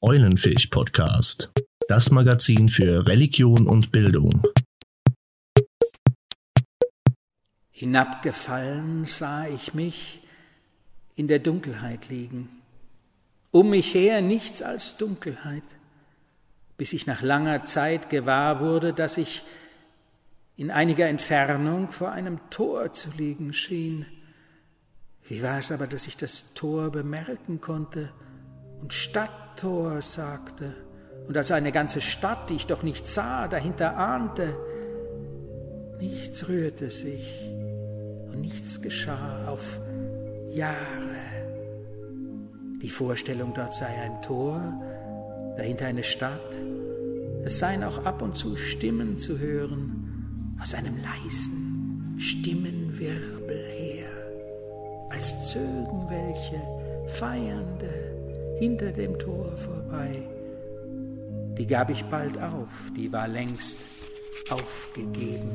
Eulenfisch Podcast, das Magazin für Religion und Bildung. Hinabgefallen sah ich mich in der Dunkelheit liegen. Um mich her nichts als Dunkelheit, bis ich nach langer Zeit gewahr wurde, dass ich in einiger Entfernung vor einem Tor zu liegen schien. Wie war es aber, dass ich das Tor bemerken konnte und Stadttor sagte, und also eine ganze Stadt, die ich doch nicht sah, dahinter ahnte. Nichts rührte sich und nichts geschah auf Jahre. Die Vorstellung, dort sei ein Tor, dahinter eine Stadt. Es seien auch ab und zu Stimmen zu hören, aus einem leisen Stimmenwirbel her, als zögen welche Feiernde hinter dem Tor vorbei. Die gab ich bald auf, die war längst aufgegeben.